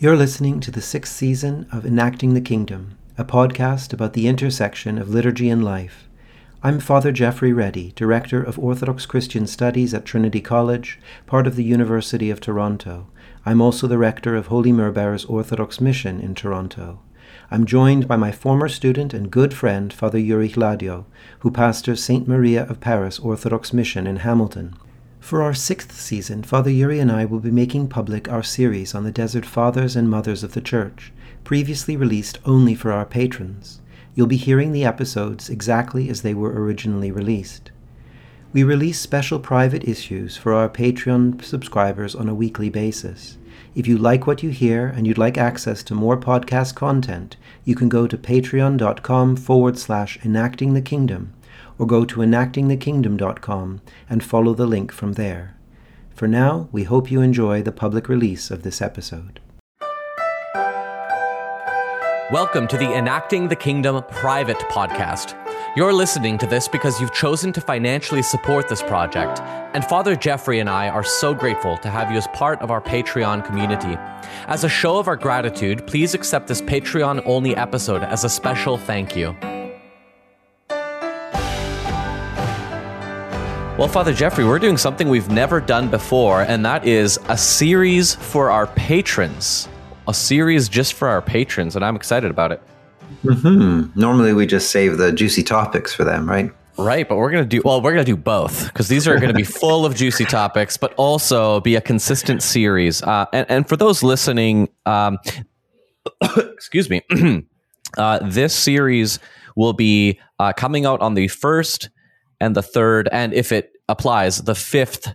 You're listening to the sixth season of Enacting the Kingdom, a podcast about the intersection of liturgy and life. I'm Father Geoffrey Ready, Director of Orthodox Christian Studies at Trinity College, part of the University of Toronto. I'm also the Rector of Holy Myrrhbearers Orthodox Mission in Toronto. I'm joined by my former student and good friend, Father Yuri Hladio, who pastors St. Maria of Paris Orthodox Mission in Hamilton. For our sixth season, Father Yuri and I will be making public our series on the Desert Fathers and Mothers of the Church, previously released only for our patrons. You'll be hearing the episodes exactly as they were originally released. We release special private issues for our Patreon subscribers on a weekly basis. If you like what you hear and you'd like access to more podcast content, you can go to patreon.com forward slash enacting the kingdom or go to enactingthekingdom.com and follow the link from there. For now, we hope you enjoy the public release of this episode. Welcome to the Enacting the Kingdom private podcast. You're listening to this because you've chosen to financially support this project, and Father Geoffrey and I are so grateful to have you as part of our Patreon community. As a show of our gratitude, please accept this Patreon only episode as a special thank you. Well, Father Geoffrey, we're doing something we've never done before, and that is a series for our patrons. A series just for our patrons, and I'm excited about it. Mm-hmm. Normally, we just save the juicy topics for them, right? Right, but we're gonna do well. We're gonna do both because these are going to be full of juicy topics, but also be a consistent series. Uh, and, and for those listening, um, excuse me, uh, this series will be uh, coming out on the first and the third, and if it applies, the fifth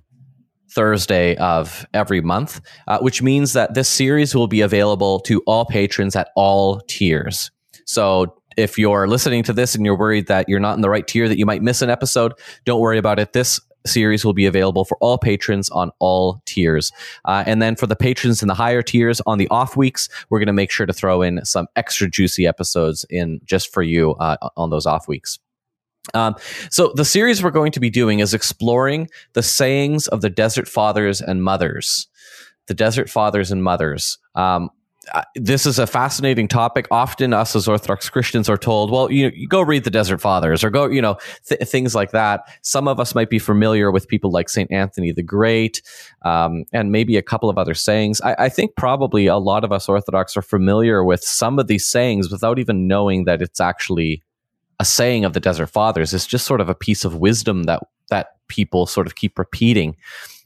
Thursday of every month, uh, which means that this series will be available to all patrons at all tiers. So if you're listening to this and you're worried that you're not in the right tier, that you might miss an episode, don't worry about it. This series will be available for all patrons on all tiers. Uh, and then for the patrons in the higher tiers on the off weeks, we're going to make sure to throw in some extra juicy episodes in just for you uh, on those off weeks. Um, so the series we're going to be doing is exploring the sayings of the desert fathers and mothers. The desert fathers and mothers. Um, this is a fascinating topic. Often, us as Orthodox Christians are told, "Well, you, you go read the Desert Fathers, or go, you know, th- things like that." Some of us might be familiar with people like Saint Anthony the Great, um, and maybe a couple of other sayings. I, I think probably a lot of us Orthodox are familiar with some of these sayings without even knowing that it's actually a saying of the Desert Fathers. It's just sort of a piece of wisdom that that people sort of keep repeating.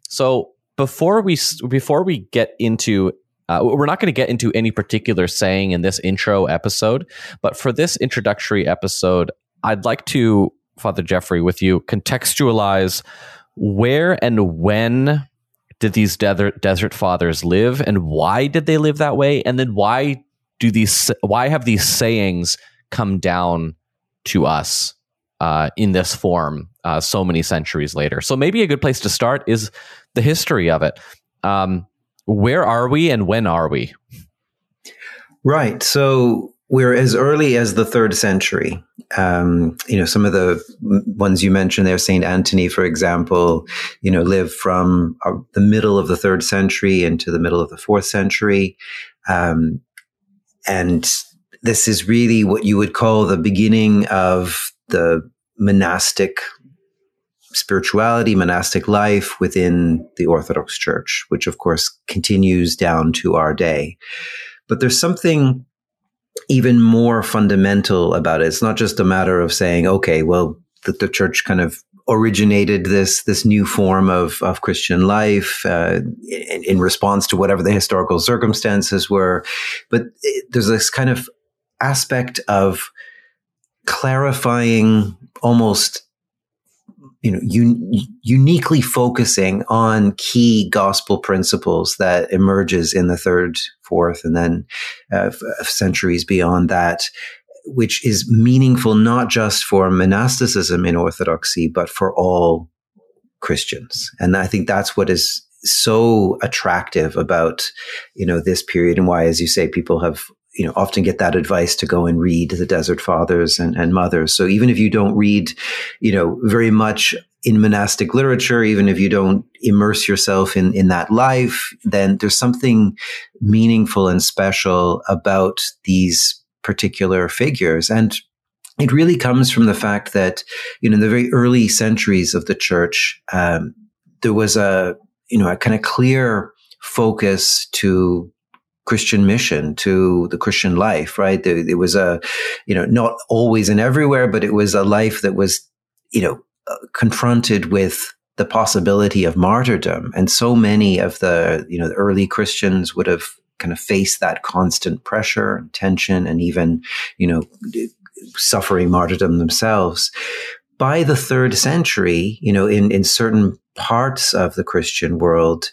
So before we before we get into uh, we're not going to get into any particular saying in this intro episode, but for this introductory episode, I'd like to, Father Geoffrey with you, contextualize where and when did these desert desert fathers live, and why did they live that way, and then why do these why have these sayings come down to us uh, in this form uh, so many centuries later. So maybe a good place to start is the history of it. Um, where are we and when are we? Right. So we're as early as the third century. Um, you know, some of the ones you mentioned there, Saint Anthony, for example, you know, live from uh, the middle of the third century into the middle of the fourth century. Um, and this is really what you would call the beginning of the monastic spirituality, monastic life within the Orthodox Church, which of course continues down to our day. But there's something even more fundamental about it. It's not just a matter of saying, okay, well, the, the church kind of originated this this new form of of Christian life uh, in, in, response to whatever the historical circumstances were. But it, there's this kind of aspect of clarifying almost you know un- uniquely focusing on key gospel principles that emerges in the third fourth and then uh, centuries beyond that which is meaningful not just for monasticism in orthodoxy but for all christians. And i think that's what is so attractive about you know this period and why as you say people have you know, often get that advice to go and read the Desert Fathers and, and Mothers. So even if you don't read, you know, very much in monastic literature, even if you don't immerse yourself in, in that life, then there's something meaningful and special about these particular figures. And it really comes from the fact that, you know, in the very early centuries of the church, um, there was a, you know, a kind of clear focus to Christian mission to the Christian life, right? There, it was a, you know, not always and everywhere, but it was a life that was, you know, uh, confronted with the possibility of martyrdom. And so many of the, you know, the early Christians would have kind of faced that constant pressure and tension and even, you know, suffering martyrdom themselves. By the third century, you know, in, in certain parts of the Christian world,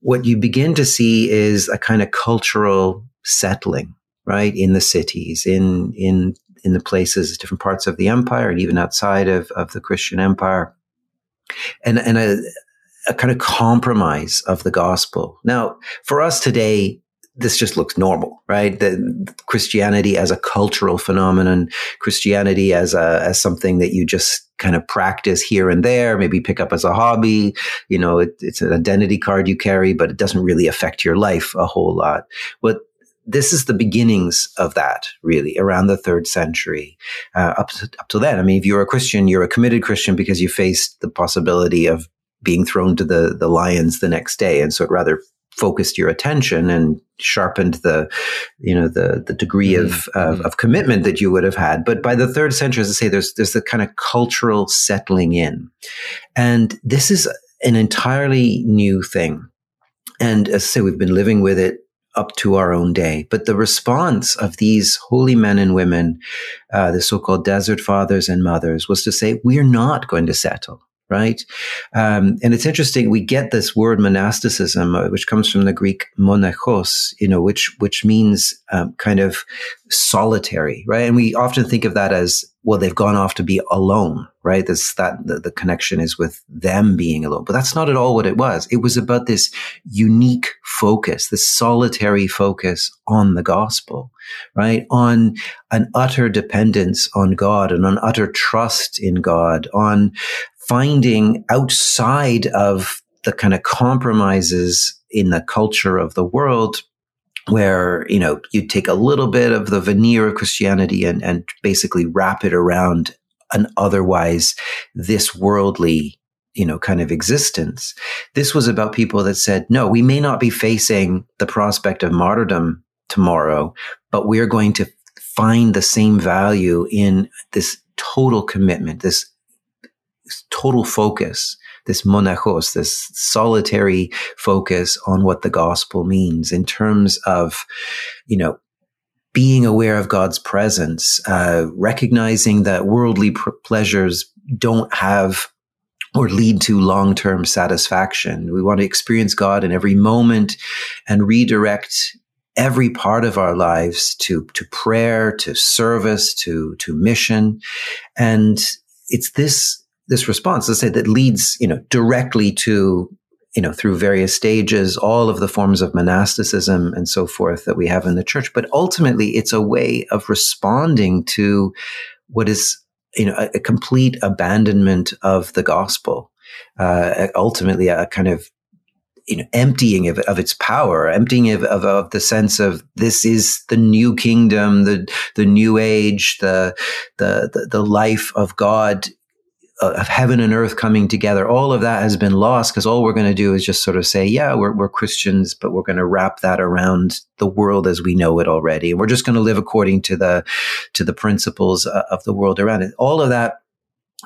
what you begin to see is a kind of cultural settling, right? In the cities, in, in, in the places, different parts of the empire and even outside of, of the Christian empire. And, and a, a kind of compromise of the gospel. Now, for us today, this just looks normal, right? The Christianity as a cultural phenomenon, Christianity as a, as something that you just kind of practice here and there, maybe pick up as a hobby. You know, it, it's an identity card you carry, but it doesn't really affect your life a whole lot. But this is the beginnings of that, really, around the third century. Uh, up to, up to then, I mean, if you're a Christian, you're a committed Christian because you faced the possibility of being thrown to the the lions the next day, and so it rather focused your attention and sharpened the, you know, the the degree mm-hmm. of, of, mm-hmm. of commitment that you would have had. But by the third century, as I say, there's there's the kind of cultural settling in, and this is an entirely new thing. And as I say, we've been living with it up to our own day. But the response of these holy men and women, uh, the so-called desert fathers and mothers, was to say, "We are not going to settle right? Um, and it's interesting. We get this word monasticism, uh, which comes from the Greek monachos, you know, which which means um, kind of solitary, right? And we often think of that as well, they've gone off to be alone, right? That the, the connection is with them being alone, but that's not at all what it was. It was about this unique focus, this solitary focus on the gospel, right? On an utter dependence on God and on utter trust in God, on finding outside of the kind of compromises in the culture of the world where you know you take a little bit of the veneer of christianity and, and basically wrap it around an otherwise this worldly you know kind of existence. This was about people that said no we may not be facing the prospect of martyrdom tomorrow but we're going to find the same value in this total commitment this total focus, this monachos, this solitary focus on what the gospel means in terms of, you know, being aware of God's presence, uh, recognizing that worldly pr- pleasures don't have or lead to long term satisfaction. We want to experience God in every moment and redirect every part of our lives to, to prayer, to service, to, to mission. And it's this this response, let's say that leads, you know, directly to, you know, through various stages, all of the forms of monasticism and so forth that we have in the church. But ultimately, it's a way of responding to what is, you know, a, a complete abandonment of the gospel. Uh, ultimately, a kind of you know, emptying of, of its power, emptying of, of, of, the sense of this is the new kingdom, the the new age, the the the, the life of God of heaven and earth coming together, all of that has been lost because all we're going to do is just sort of say, yeah, we're, we're Christians, but we're going to wrap that around the world as we know it already. And we're just going to live according to the, to the principles uh, of the world around it. All of that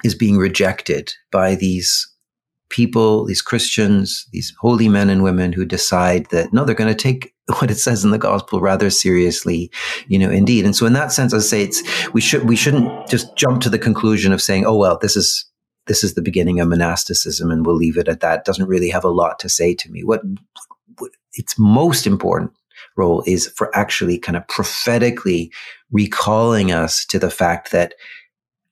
is being rejected by these people, these Christians, these holy men and women who decide that no, they're going to take what it says in the gospel rather seriously, you know, indeed. And so in that sense, I say it's, we should, we shouldn't just jump to the conclusion of saying, oh, well, this is, this is the beginning of monasticism and we'll leave it at that. Doesn't really have a lot to say to me. What, what its most important role is for actually kind of prophetically recalling us to the fact that,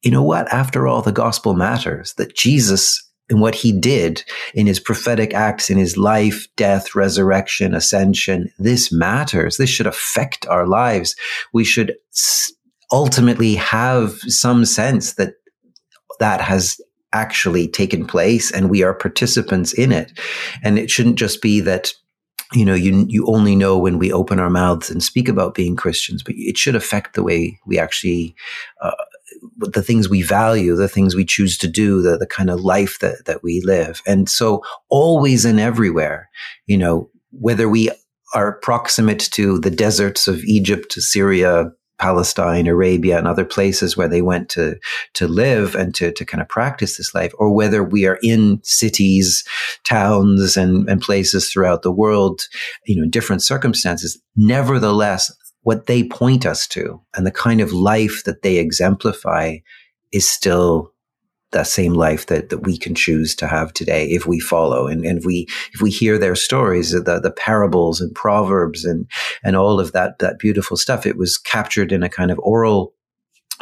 you know what? After all, the gospel matters, that Jesus and what he did in his prophetic acts in his life, death, resurrection, ascension. This matters. This should affect our lives. We should ultimately have some sense that that has actually taken place and we are participants in it. And it shouldn't just be that you know, you you only know when we open our mouths and speak about being Christians, but it should affect the way we actually, uh, the things we value, the things we choose to do, the the kind of life that that we live. And so, always and everywhere, you know, whether we are proximate to the deserts of Egypt, Syria, Palestine, Arabia, and other places where they went to to live and to to kind of practice this life, or whether we are in cities, towns, and and places throughout the world, you know, different circumstances. Nevertheless, what they point us to and the kind of life that they exemplify is still that same life that, that we can choose to have today if we follow. And, and if we if we hear their stories the, the parables and proverbs and and all of that that beautiful stuff it was captured in a kind of oral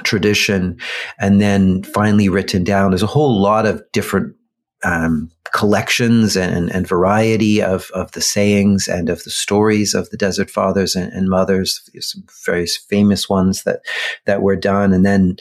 tradition and then finally written down. There's a whole lot of different um, collections and, and variety of, of the sayings and of the stories of the desert fathers and, and mothers some very famous ones that that were done and then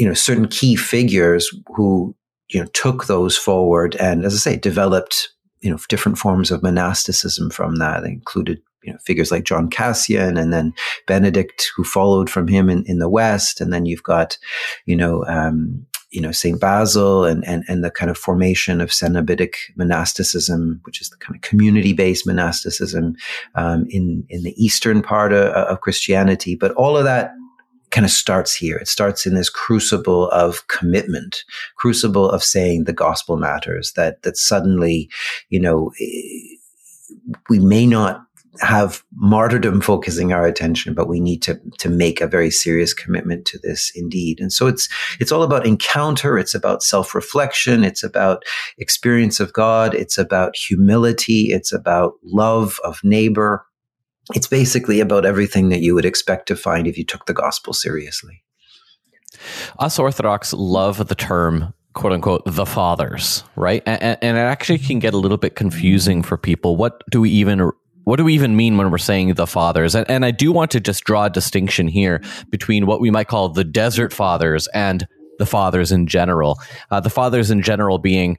you know, certain key figures who, you know, took those forward and, as I say, developed, you know, different forms of monasticism from that. They included, you know, figures like John Cassian and then Benedict, who followed from him in, in the West. And then you've got, you know, um, you know, St. Basil and, and, and the kind of formation of Cenobitic monasticism, which is the kind of community based monasticism um, in, in the eastern part of, of Christianity. But all of that kind of starts here. It starts in this crucible of commitment, crucible of saying the gospel matters, that, that suddenly, you know, we may not have martyrdom focusing our attention, but we need to to make a very serious commitment to this indeed. And so it's it's all about encounter. It's about self reflection. It's about experience of God. It's about humility. It's about love of neighbor it's basically about everything that you would expect to find if you took the gospel seriously. Us Orthodox love the term quote unquote the fathers, right? And, and, it actually can get a little bit confusing for people. What do we even what do we even mean when we're saying the fathers? And, and I do want to just draw a distinction here between what we might call the desert fathers and the fathers in general. Uh, the fathers in general being,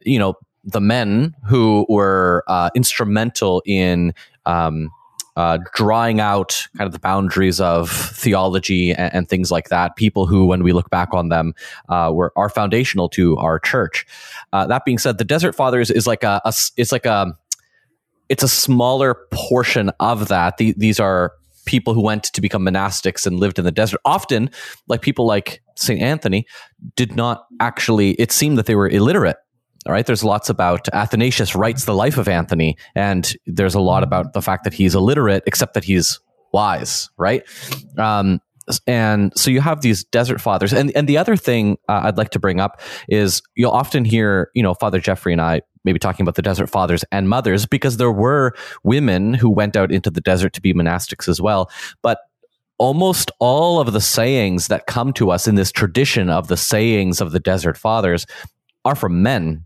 you know, the men who were uh, instrumental in um, uh, drawing out kind of the boundaries of theology and, and, things like that. People who, when we look back on them, uh, were are foundational to our church. Uh, that being said, the Desert Fathers is like a, a it's like a it's a smaller portion of that. The, these are people who went to become monastics and lived in the desert. Often, like people like Saint Anthony, did not actually. It seemed that they were illiterate all right. There's lots about Athanasius writes the life of Anthony, and there's a lot about the fact that he's illiterate, except that he's wise, right? Um, and so you have these desert fathers, and and the other thing uh, I'd like to bring up is you'll often hear, you know, Father Geoffrey and I maybe talking about the desert fathers and mothers because there were women who went out into the desert to be monastics as well, but almost all of the sayings that come to us in this tradition of the sayings of the desert fathers are from men.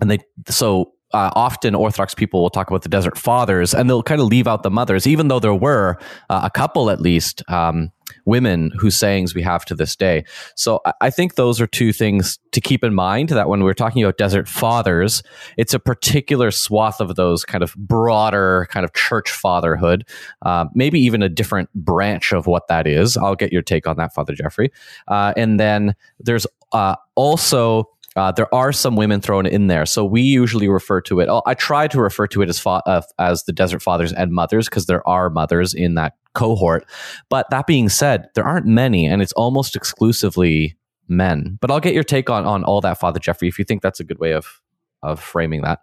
And they so uh, often Orthodox people will talk about the desert fathers, and they'll kind of leave out the mothers, even though there were uh, a couple at least um, women whose sayings we have to this day. So I think those are two things to keep in mind. That when we're talking about desert fathers, it's a particular swath of those kind of broader kind of church fatherhood, uh, maybe even a different branch of what that is. I'll get your take on that, Father Geoffrey. Uh, and then there's uh, also uh, there are some women thrown in there, so we usually refer to it. Oh, I try to refer to it as fa- uh, as the desert fathers and mothers because there are mothers in that cohort. But that being said, there aren't many, and it's almost exclusively men. But I'll get your take on on all that, Father Geoffrey, if you think that's a good way of of framing that.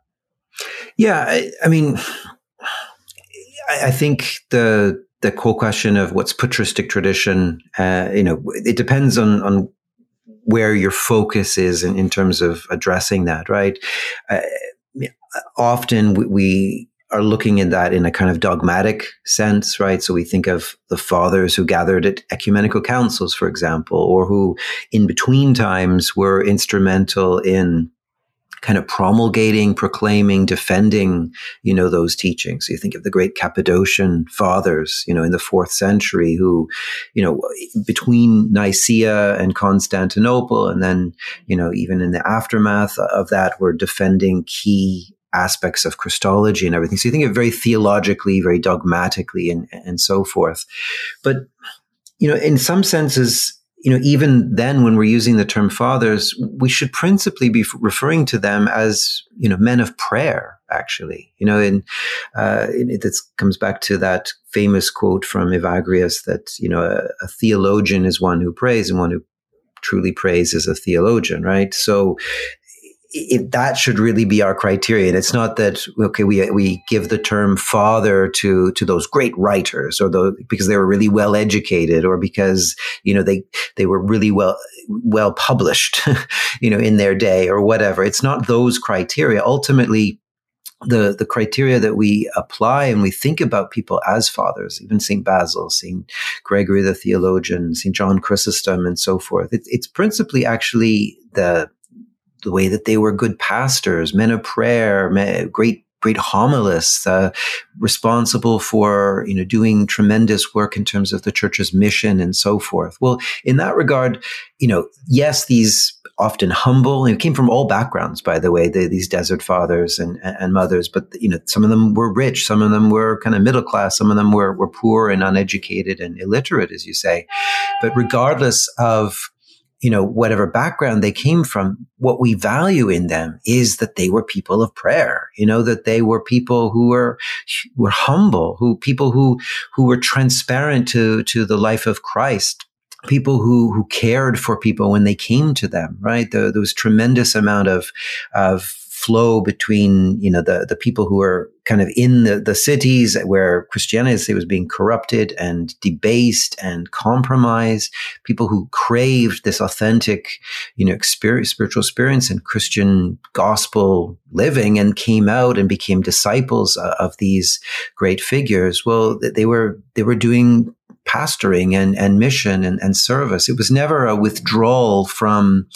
Yeah, I, I mean, I, I think the the core question of what's patristic tradition, uh, you know, it depends on on where your focus is in, in terms of addressing that, right? Uh, often we, we are looking at that in a kind of dogmatic sense, right? So we think of the fathers who gathered at ecumenical councils, for example, or who in between times were instrumental in kind of promulgating, proclaiming, defending, you know, those teachings. You think of the great Cappadocian fathers, you know, in the fourth century who, you know, between Nicaea and Constantinople, and then, you know, even in the aftermath of that, were defending key aspects of Christology and everything. So you think of very theologically, very dogmatically and, and so forth. But, you know, in some senses, you know, even then when we're using the term fathers, we should principally be referring to them as, you know, men of prayer, actually. You know, and uh, it, comes back to that famous quote from Evagrius that, you know, a, a theologian is one who prays and one who truly prays is a theologian, right? So that should really be our criterion. It's not that okay, we we give the term father to to those great writers, or because they were really well educated, or because you know they they were really well well published, you know, in their day, or whatever. It's not those criteria. Ultimately, the the criteria that we apply and we think about people as fathers, even Saint Basil, Saint Gregory the theologian, Saint John Chrysostom, and so forth. It, it's principally actually the the way that they were good pastors, men of prayer, great great homilists, uh, responsible for you know doing tremendous work in terms of the church's mission and so forth. Well, in that regard, you know, yes, these often humble and came from all backgrounds, by the way, the, these desert fathers and, and mothers. But you know, some of them were rich, some of them were kind of middle class, some of them were were poor and uneducated and illiterate, as you say. But regardless of you know, whatever background they came from, what we value in them is that they were people of prayer, you know, that they were people who were, were humble, who people who, who were transparent to, to the life of Christ people who who cared for people when they came to them right? The, there was tremendous amount of of flow between you know the the people who were kind of in the, the cities where Christianity was being corrupted and debased and compromised, people who craved this authentic, you know, experience, spiritual experience and Christian gospel living and came out and became disciples of these great figures. Well, they were, they were doing pastoring and, and mission and, and service. It was never a withdrawal from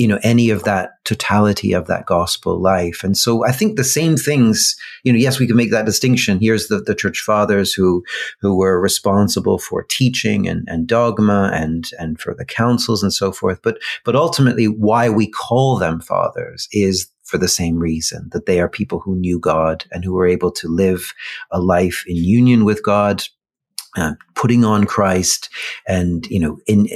you know, any of that totality of that gospel life. And so I think the same things, you know, yes, we can make that distinction. Here's the, the church fathers who, who were responsible for teaching and, and dogma and, and for the councils and so forth. But, but ultimately why we call them fathers is for the same reason that they are people who knew God and who were able to live a life in union with God, uh, putting on Christ and, you know, in,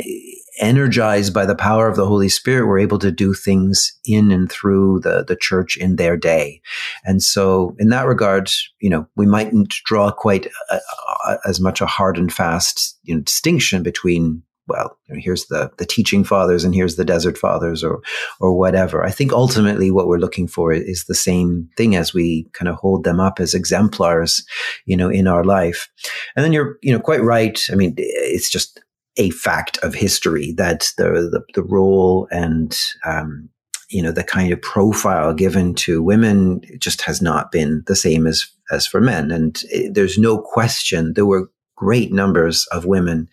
energized by the power of the Holy Spirit, were able to do things in and through the, the church in their day. And so, in that regard, you know, we mightn't draw quite a, a, as much a hard and fast you know, distinction between well, here's the the teaching fathers and here's the desert fathers or or whatever. I think ultimately what we're looking for is the same thing as we kind of hold them up as exemplars, you know, in our life. And then you're, you know, quite right. I mean, it's just a fact of history that the the, the role and um, you know the kind of profile given to women just has not been the same as as for men and it, there's no question there were great numbers of women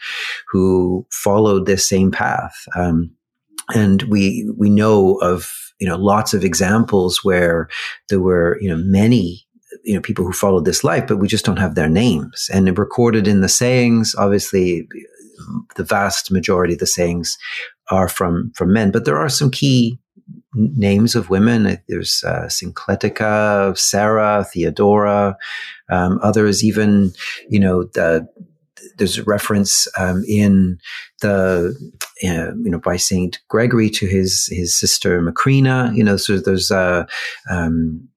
who followed this same path. Um, and we we know of you know lots of examples where there were you know many you know people who followed this life but we just don't have their names. And recorded in the sayings obviously the vast majority of the sayings are from from men, but there are some key names of women. There's uh, Syncletica, Sarah, Theodora, um, others even, you know, the, there's a reference um, in the uh, you know by Saint Gregory to his his sister Macrina. You know, so there's uh, um,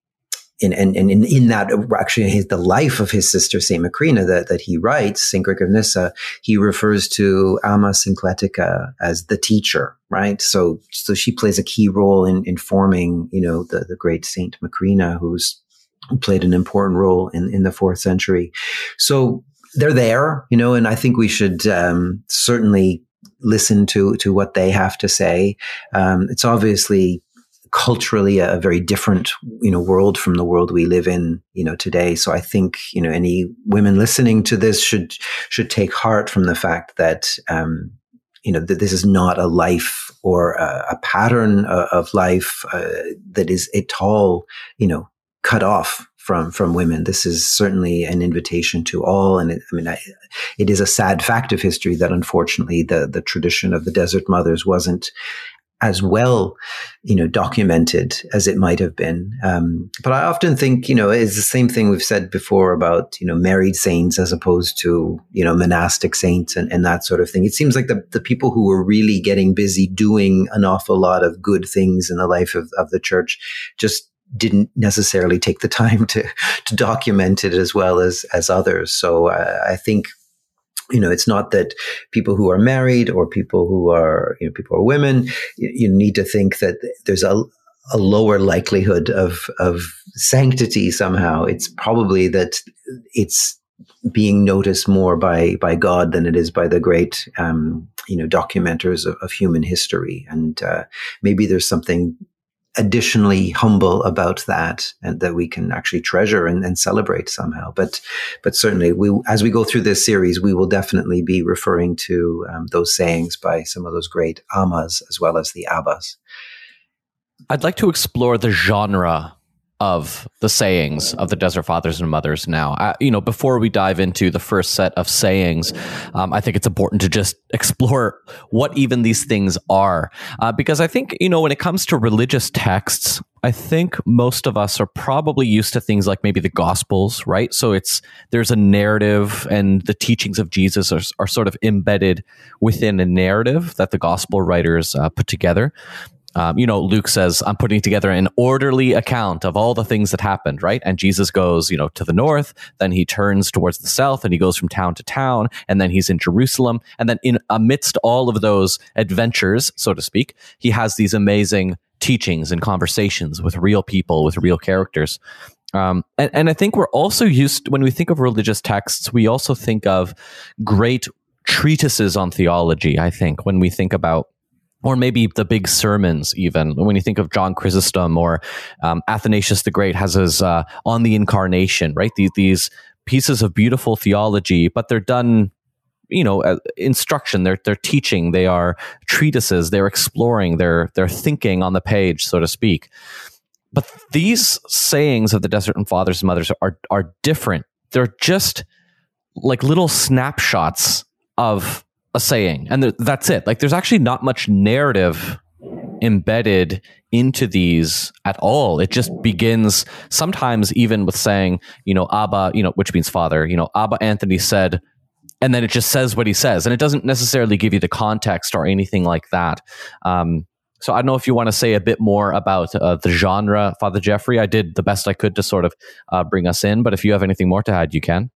and, and, and in, in that actually his, the life of his sister Saint Macrina that, that he writes, Saint Gregory of Nyssa, he refers to Amma Syncletica as the teacher, right? So, so she plays a key role in, in forming, you know, the, the great Saint Macrina, who's played an important role in, in the fourth century. So they're there, you know, and I think we should um, certainly listen to to what they have to say. Um, it's obviously culturally a, very different, you know, world from the world we live in, you know, today. So I think, you know, any women listening to this should, should take heart from the fact that, um, you know, that this is not a life or a, a pattern of, of life uh, that is at all, you know, cut off from from women. This is certainly an invitation to all, and it, I mean, I, it is a sad fact of history that unfortunately the the tradition of the desert mothers wasn't as well, you know, documented as it might have been. Um, but I often think, you know, it's the same thing we've said before about, you know, married saints as opposed to, you know, monastic saints and, and that sort of thing. It seems like the, the people who were really getting busy doing an awful lot of good things in the life of, of the church just didn't necessarily take the time to to document it as well as as others. So uh, I think you know it's not that people who are married or people who are you know people are women you, you need to think that there's a a lower likelihood of of sanctity somehow. It's probably that it's being noticed more by by God than it is by the great um, you know documenters of, of human history. And uh, maybe there's something additionally humble about that and that we can actually treasure and, and, celebrate somehow. But, but certainly we, as we go through this series, we will definitely be referring to um, those sayings by some of those great ammas as well as the abbas. I'd like to explore the genre of the sayings of the desert fathers and mothers now. Uh, you know before we dive into the first set of sayings um, i think it's important to just explore what even these things are. Uh, because i think you know when it comes to religious texts i think most of us are probably used to things like maybe the gospels right? So it's there's a narrative and the teachings of jesus are, are sort of embedded within a narrative that the gospel writers uh, put together um, you know, Luke says, I'm putting together an orderly account of all the things that happened, right? And Jesus goes, you know, to the north, then he turns towards the south and he goes from town to town, and then he's in Jerusalem. And then in amidst all of those adventures, so to speak, he has these amazing teachings and conversations with real people, with real characters. Um, and, and I think we're also used, when we think of religious texts, we also think of great treatises on theology, I think, when we think about or maybe the big sermons even. When you think of john chrysostom or um, athanasius the great has his uh, on the incarnation right? These, these pieces of beautiful theology but they're done you know uh, instruction. They're they're teaching. They are treatises. They're exploring. They're they're thinking on the page so to speak. But these sayings of the desert and fathers and mothers are are different. They're just like little snapshots of a saying and th- that's it like there's actually not much narrative embedded into these at all it just begins sometimes even with saying you know abba you know which means father you know abba anthony said and then it just says what he says and it doesn't necessarily give you the context or anything like that um, so I don't know if you want to say a bit more about uh, the genre, Father Geoffrey. I did the best I could to sort of uh, bring us in, but if you have anything more to add, you can.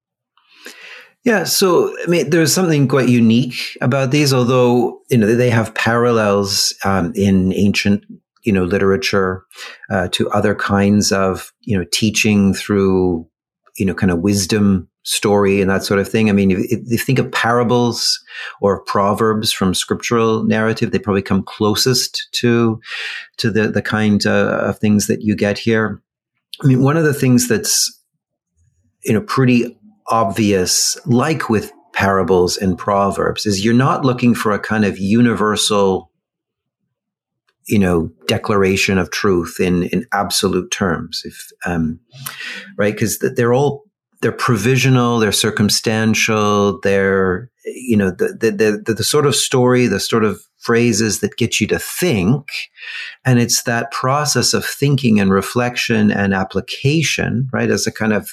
Yeah, so I mean, there's something quite unique about these, although you know they have parallels um, in ancient you know literature uh, to other kinds of you know teaching through you know kind of wisdom story and that sort of thing. I mean, if, if you think of parables or proverbs from scriptural narrative, they probably come closest to to the the kind uh, of things that you get here. I mean, one of the things that's you know pretty obvious, like with parables and proverbs, is you're not looking for a kind of universal, you know, declaration of truth in in absolute terms. If um, right, because they're all they're provisional, they're circumstantial, they're you know the the, the the sort of story, the sort of phrases that get you to think. And it's that process of thinking and reflection and application, right, as a kind of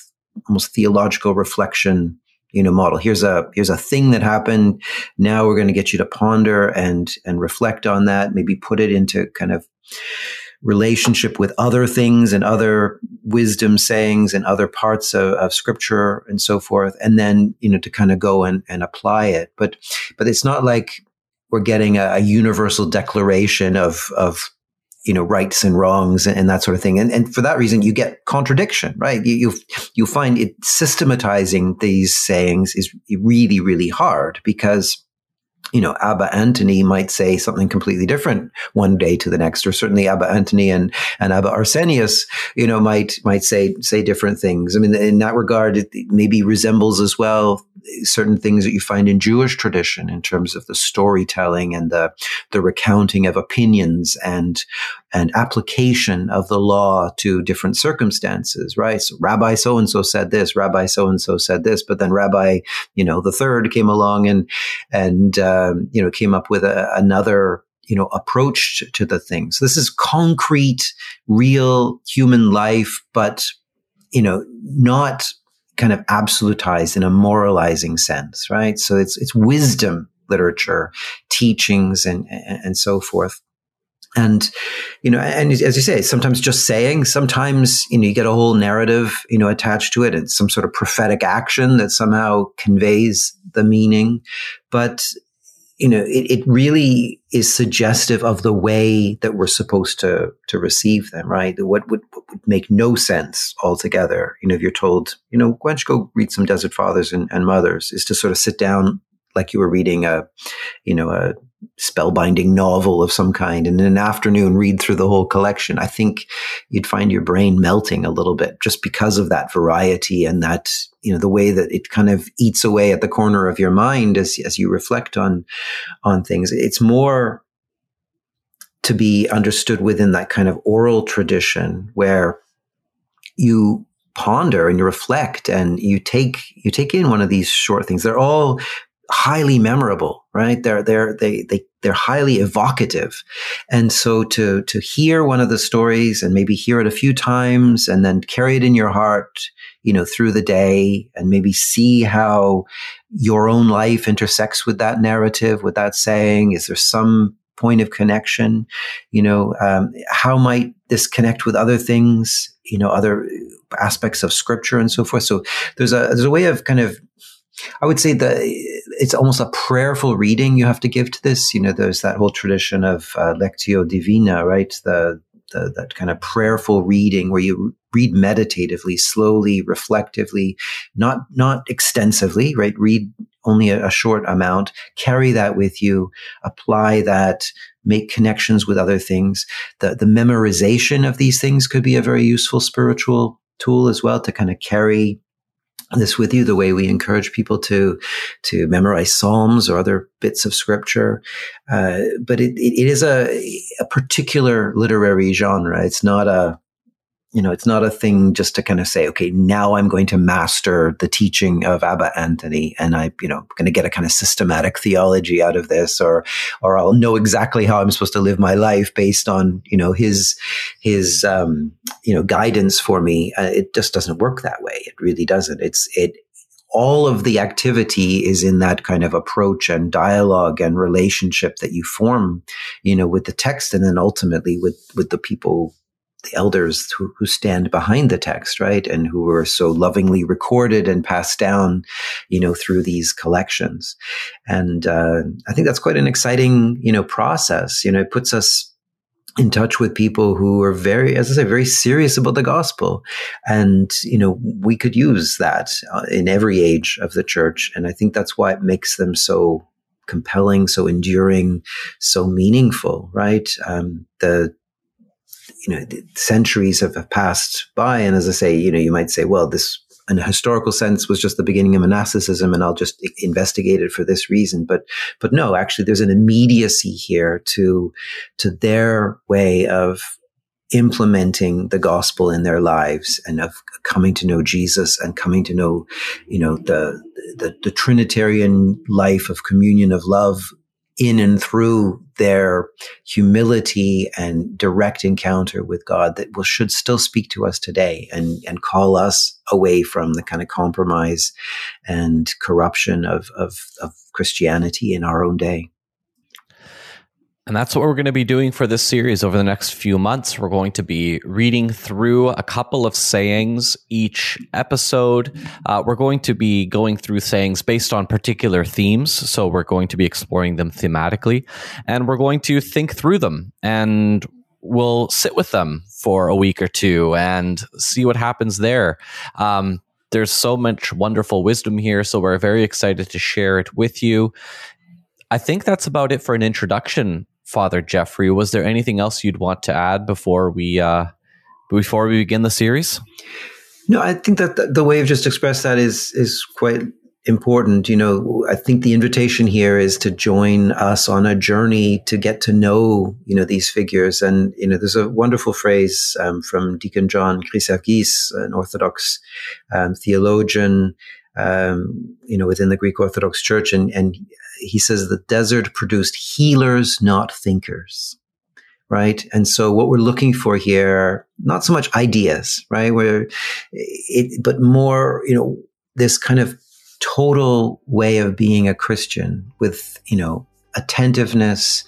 almost theological reflection you know model. Here's a here's a thing that happened. Now we're going to get you to ponder and and reflect on that. Maybe put it into kind of relationship with other things and other wisdom sayings and other parts of, of scripture and so forth and then you know to kind of go and, and apply it. But but it's not like we're getting a, a universal declaration of of you know rights and wrongs and, and, that sort of thing and, and for that reason you get contradiction right you, you you find it systematizing these sayings is really really hard because you know, Abba Antony might say something completely different one day to the next, or certainly Abba Antony and, and Abba Arsenius, you know, might, might say, say different things. I mean, in that regard, it maybe resembles as well certain things that you find in Jewish tradition in terms of the storytelling and the the recounting of opinions and and application of the law to different circumstances, right? So Rabbi so and so said this, Rabbi so and so said this, but then Rabbi, you know, the third came along and and um, you know came up with a, another you know approach to the things. This is concrete, real human life, but you know not kind of absolutized in a moralizing sense, right? So it's it's wisdom literature, teachings, and and so forth. And you know, and as you say, sometimes just saying, sometimes you know, you get a whole narrative, you know, attached to it. It's some sort of prophetic action that somehow conveys the meaning. But you know, it, it really is suggestive of the way that we're supposed to to receive them, right? What would, what would make no sense altogether. You know, if you're told, you know, why don't you go read some Desert Fathers and, and Mothers, is to sort of sit down like you were reading a, you know, a spellbinding novel of some kind and in an afternoon read through the whole collection, I think you'd find your brain melting a little bit just because of that variety and that, you know, the way that it kind of eats away at the corner of your mind as, as you reflect on, on things. It's more to be understood within that kind of oral tradition where you ponder and you reflect and you take you take in one of these short things they're all highly memorable, right? They're they're they they they're highly evocative, and so to to hear one of the stories and maybe hear it a few times and then carry it in your heart, you know, through the day, and maybe see how your own life intersects with that narrative, with that saying. Is there some point of connection? You know, um, how might this connect with other things? You know, other aspects of scripture and so forth. So there's a there's a way of kind of I would say that it's almost a prayerful reading you have to give to this. You know, there's that whole tradition of uh, lectio divina, right? The, the, that kind of prayerful reading where you read meditatively, slowly, reflectively, not not extensively, right? Read only a, a short amount, carry that with you, apply that, make connections with other things. The the memorization of these things could be a very useful spiritual tool as well to kind of carry this with you the way we encourage people to to memorize psalms or other bits of scripture. Uh, but it, it is a, a particular literary genre. It's not a you know, it's not a thing just to kind of say, okay, now I'm going to master the teaching of Abba Anthony and I, you know, going to get a kind of systematic theology out of this or, or I'll know exactly how I'm supposed to live my life based on, you know, his, his, um, you know, guidance for me. Uh, it just doesn't work that way. It really doesn't. It's, it, all of the activity is in that kind of approach and dialogue and relationship that you form, you know, with the text and then ultimately with, with the people the elders who, who, stand behind the text, right? And who are so lovingly recorded and passed down, you know, through these collections. And uh, I think that's quite an exciting, you know, process. You know, it puts us in touch with people who are very, as I say, very serious about the gospel. And, you know, we could use that uh, in every age of the church. And I think that's why it makes them so compelling, so enduring, so meaningful, right? Um, the you know, centuries have passed by. And as I say, you know, you might say, well, this in a historical sense was just the beginning of monasticism and I'll just investigate it for this reason. But, but no, actually there's an immediacy here to, to their way of implementing the gospel in their lives and of coming to know Jesus and coming to know, you know, the, the, the Trinitarian life of communion of love in and through their humility and direct encounter with God that will should still speak to us today and, and call us away from the kind of compromise and corruption of, of, of Christianity in our own day. And that's what we're going to be doing for this series over the next few months. We're going to be reading through a couple of sayings each episode. Uh, we're going to be going through sayings based on particular themes. So we're going to be exploring them thematically and we're going to think through them and we'll sit with them for a week or two and see what happens there. Um, there's so much wonderful wisdom here. So we're very excited to share it with you. I think that's about it for an introduction Father Geoffrey. Was there anything else you'd want to add before we uh, before we begin the series? No, I think that the, way you've just expressed that is is quite important. You know, I think the invitation here is to join us on a journey to get to know, you know, these figures. And, you know, there's a wonderful phrase um, from Deacon John Chryssavgis, an Orthodox um, theologian, um, you know, within the Greek Orthodox Church. And, and he says the desert produced healers, not thinkers right? And so what we're looking for here, not so much ideas, right? Where it, but more, you know, this kind of total way of being a Christian with, you know, attentiveness,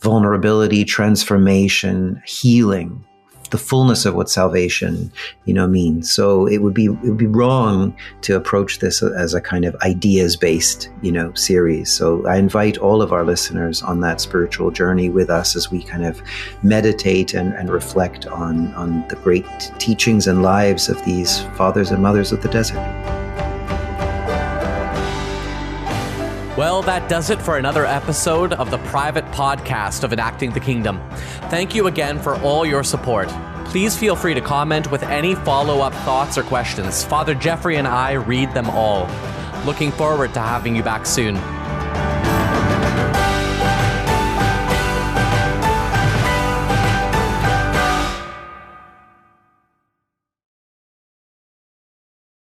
vulnerability, transformation, healing, the fullness of what salvation, you know, means. So it would be it would be wrong to approach this as a kind of ideas based, you know, series. So I invite all of our listeners on that spiritual journey with us as we kind of meditate and, and reflect on on the great teachings and lives of these fathers and mothers of the desert. Well, that does it for another episode of the private podcast of Enacting the Kingdom. Thank you again for all your support. Please feel free to comment with any follow up thoughts or questions. Father Geoffrey and I read them all. Looking forward to having you back soon.